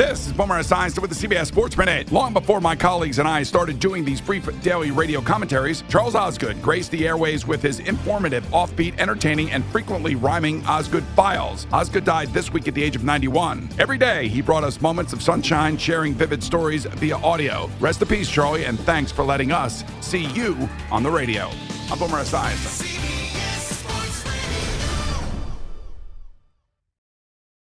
This is Boomer Esiason with the CBS Sports Minute. Long before my colleagues and I started doing these brief daily radio commentaries, Charles Osgood graced the airways with his informative, offbeat, entertaining, and frequently rhyming Osgood Files. Osgood died this week at the age of 91. Every day, he brought us moments of sunshine, sharing vivid stories via audio. Rest in peace, Charlie, and thanks for letting us see you on the radio. I'm Boomer Esiason.